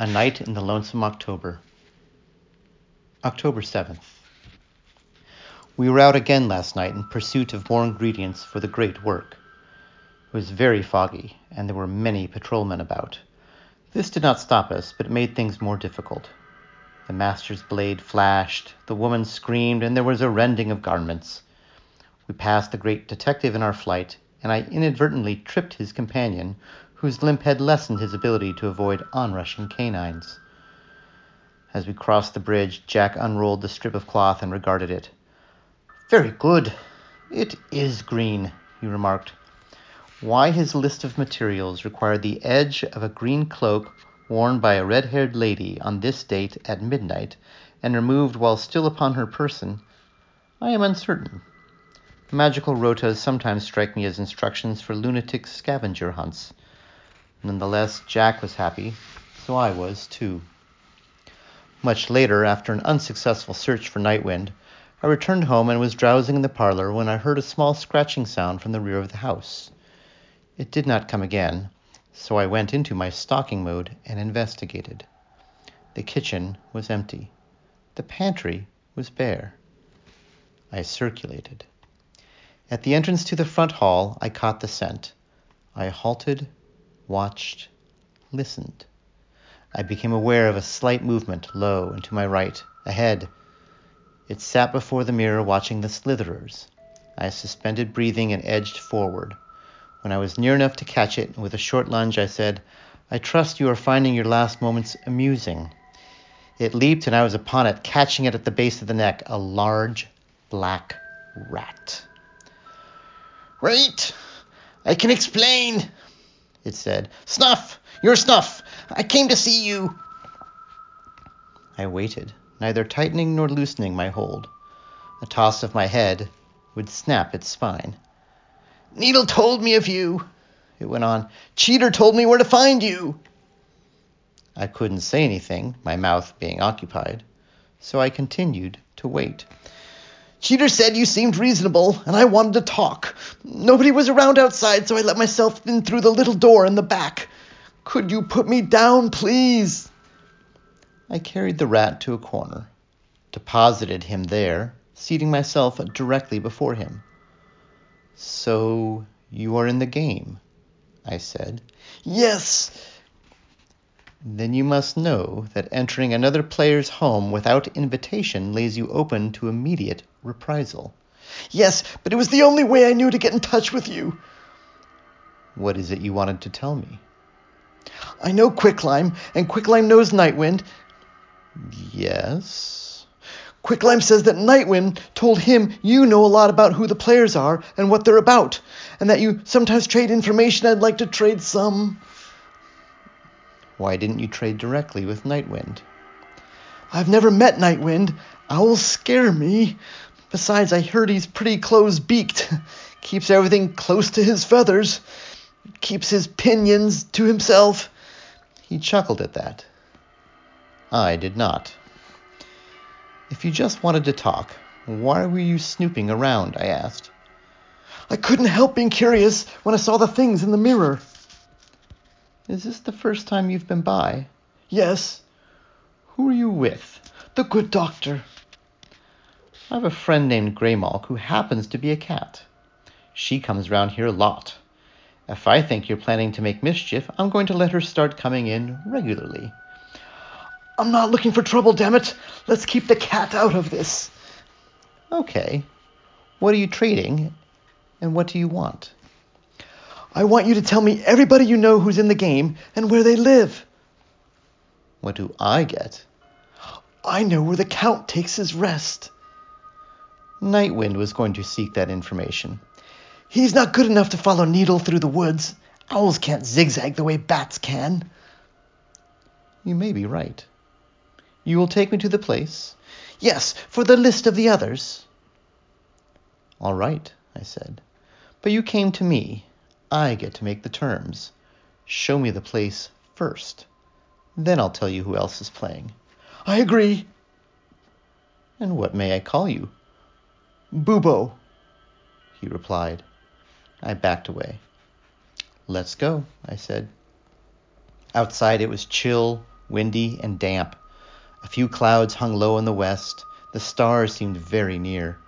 A Night in the Lonesome October. October 7th. We were out again last night in pursuit of more ingredients for the great work. It was very foggy, and there were many patrolmen about. This did not stop us, but it made things more difficult. The master's blade flashed, the woman screamed, and there was a rending of garments. We passed the great detective in our flight, and I inadvertently tripped his companion, whose limp had lessened his ability to avoid onrushing canines. As we crossed the bridge, Jack unrolled the strip of cloth and regarded it. Very good. It is green, he remarked. Why his list of materials required the edge of a green cloak worn by a red haired lady on this date at midnight and removed while still upon her person, I am uncertain. Magical rotas sometimes strike me as instructions for lunatic scavenger hunts. Nonetheless, Jack was happy, so I was too. Much later, after an unsuccessful search for Nightwind, I returned home and was drowsing in the parlor when I heard a small scratching sound from the rear of the house. It did not come again, so I went into my stalking mode and investigated. The kitchen was empty. The pantry was bare. I circulated. At the entrance to the front hall, I caught the scent. I halted watched, listened. I became aware of a slight movement low and to my right, ahead. It sat before the mirror watching the slitherers. I suspended breathing and edged forward. When I was near enough to catch it, with a short lunge, I said, I trust you are finding your last moments amusing. It leaped, and I was upon it, catching it at the base of the neck, a large black rat. Right, I can explain, it said. Snuff! You're Snuff! I came to see you! I waited, neither tightening nor loosening my hold. A toss of my head would snap its spine. Needle told me of you, it went on. Cheeter told me where to find you. I couldn't say anything, my mouth being occupied, so I continued to wait. Cheeter said you seemed reasonable, and I wanted to talk. Nobody was around outside, so I let myself in through the little door in the back. Could you put me down, please? I carried the rat to a corner, deposited him there, seating myself directly before him. So you are in the game, I said. Yes, then you must know that entering another player's home without invitation lays you open to immediate reprisal. Yes, but it was the only way I knew to get in touch with you. What is it you wanted to tell me? I know Quicklime, and Quicklime knows Nightwind. Yes. Quicklime says that Nightwind told him you know a lot about who the players are and what they're about, and that you sometimes trade information I'd like to trade some. Why didn't you trade directly with Nightwind? I've never met Nightwind. Owls scare me. Besides, I heard he's pretty close beaked. Keeps everything close to his feathers. Keeps his pinions to himself. He chuckled at that. I did not. If you just wanted to talk, why were you snooping around? I asked. I couldn't help being curious when I saw the things in the mirror. Is this the first time you've been by? Yes. Who are you with? The good doctor. I have a friend named Graymalk who happens to be a cat. She comes round here a lot. If I think you're planning to make mischief, I'm going to let her start coming in regularly. I'm not looking for trouble, damn it. Let's keep the cat out of this. Okay. What are you trading, and what do you want? I want you to tell me everybody you know who's in the game and where they live. What do I get? I know where the Count takes his rest. Nightwind was going to seek that information. He's not good enough to follow Needle through the woods. Owls can't zigzag the way bats can. You may be right. You will take me to the place? Yes, for the list of the others. All right, I said. But you came to me, I get to make the terms. Show me the place first. Then I'll tell you who else is playing. I agree. And what may I call you? Bubo, he replied. I backed away. Let's go, I said. Outside it was chill, windy and damp. A few clouds hung low in the west. The stars seemed very near.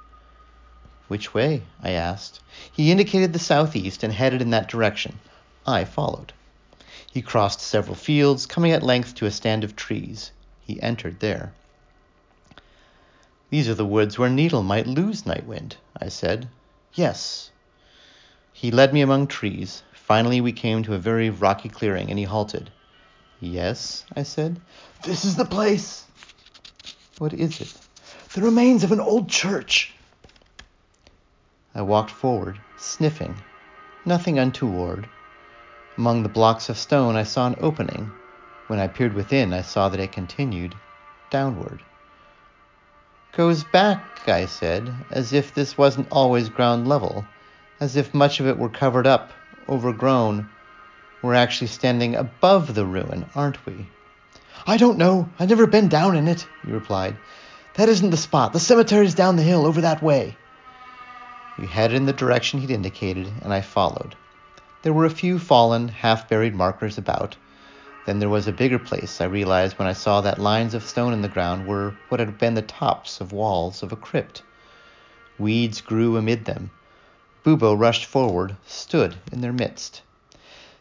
Which way? I asked. He indicated the southeast and headed in that direction. I followed. He crossed several fields, coming at length to a stand of trees. He entered there. These are the woods where Needle might lose Nightwind, I said. Yes. He led me among trees. Finally, we came to a very rocky clearing, and he halted. Yes, I said. This is the place. What is it? The remains of an old church. I walked forward, sniffing. Nothing untoward. Among the blocks of stone, I saw an opening. When I peered within, I saw that it continued downward. Goes back, I said, as if this wasn't always ground level, as if much of it were covered up, overgrown. We're actually standing above the ruin, aren't we? I don't know. I've never been down in it, he replied. That isn't the spot. The cemetery's down the hill, over that way. We headed in the direction he'd indicated, and I followed. There were a few fallen, half buried markers about. Then there was a bigger place, I realized when I saw that lines of stone in the ground were what had been the tops of walls of a crypt. Weeds grew amid them. Bubo rushed forward, stood in their midst.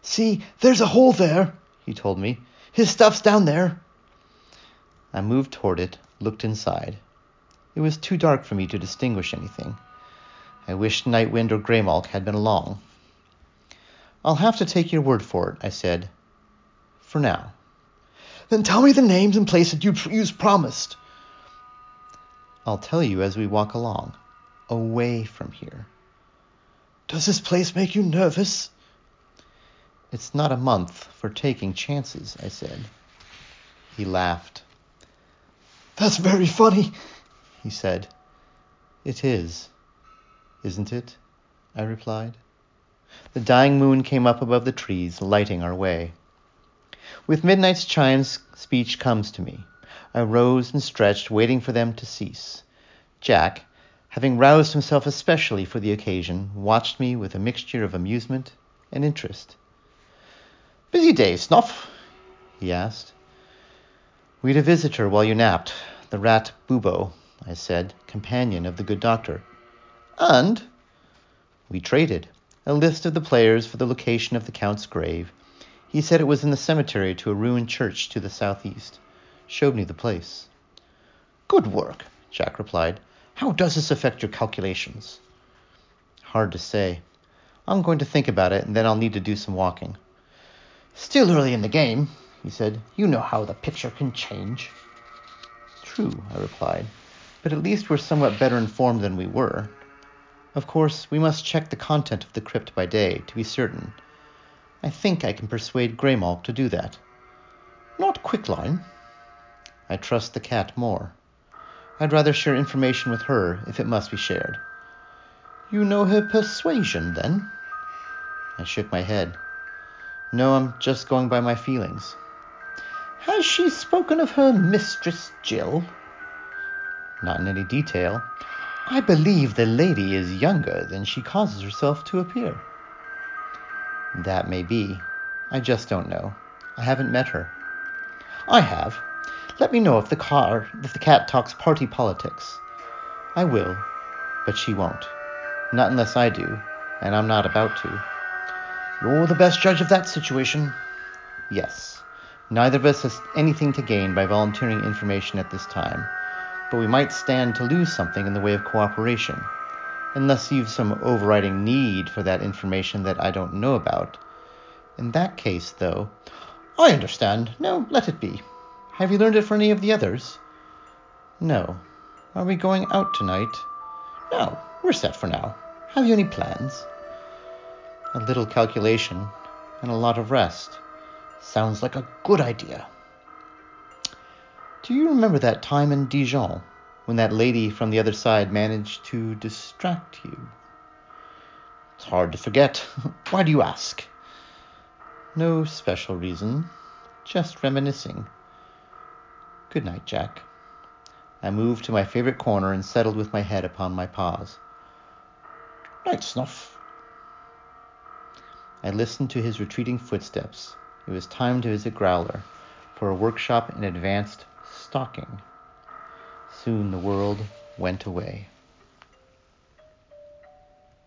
See, there's a hole there, he told me. His stuff's down there. I moved toward it, looked inside. It was too dark for me to distinguish anything. I wished Nightwind or Graymalk had been along. I'll have to take your word for it, I said. For now. Then tell me the names and places you, you promised. I'll tell you as we walk along, away from here. Does this place make you nervous? It's not a month for taking chances, I said. He laughed. That's very funny, he said. It is, isn't it? I replied. The dying moon came up above the trees, lighting our way. With midnight's chimes, speech comes to me. I rose and stretched, waiting for them to cease. Jack, having roused himself especially for the occasion, watched me with a mixture of amusement and interest. Busy day, Snuff? he asked. We'd a visitor while you napped, the rat Bubo, I said, companion of the good doctor. And? We traded a list of the players for the location of the Count's grave. He said it was in the cemetery to a ruined church to the southeast. Showed me the place. Good work, Jack replied. How does this affect your calculations? Hard to say. I'm going to think about it, and then I'll need to do some walking. Still early in the game, he said. You know how the picture can change. True, I replied, but at least we're somewhat better informed than we were. Of course, we must check the content of the crypt by day to be certain. I think I can persuade Graymalk to do that. Not Quicklime. I trust the cat more. I'd rather share information with her if it must be shared. You know her persuasion, then? I shook my head. No, I'm just going by my feelings. Has she spoken of her mistress, Jill? Not in any detail. I believe the lady is younger than she causes herself to appear. That may be. I just don't know. I haven't met her. I have. Let me know if the car if the cat talks party politics. I will, but she won't. Not unless I do, and I'm not about to. You're the best judge of that situation. Yes. Neither of us has anything to gain by volunteering information at this time, but we might stand to lose something in the way of cooperation. Unless you've some overriding need for that information that I don't know about. In that case, though. I understand. No, let it be. Have you learned it from any of the others? No. Are we going out tonight? No, we're set for now. Have you any plans? a little calculation, and a lot of rest. Sounds like a good idea. Do you remember that time in Dijon when that lady from the other side managed to distract you? It's hard to forget. Why do you ask? No special reason, just reminiscing. Good night, Jack. I moved to my favorite corner and settled with my head upon my paws. Night, Snuff. I listened to his retreating footsteps. It was time to visit Growler. for a workshop in advanced stalking. Soon the world went away.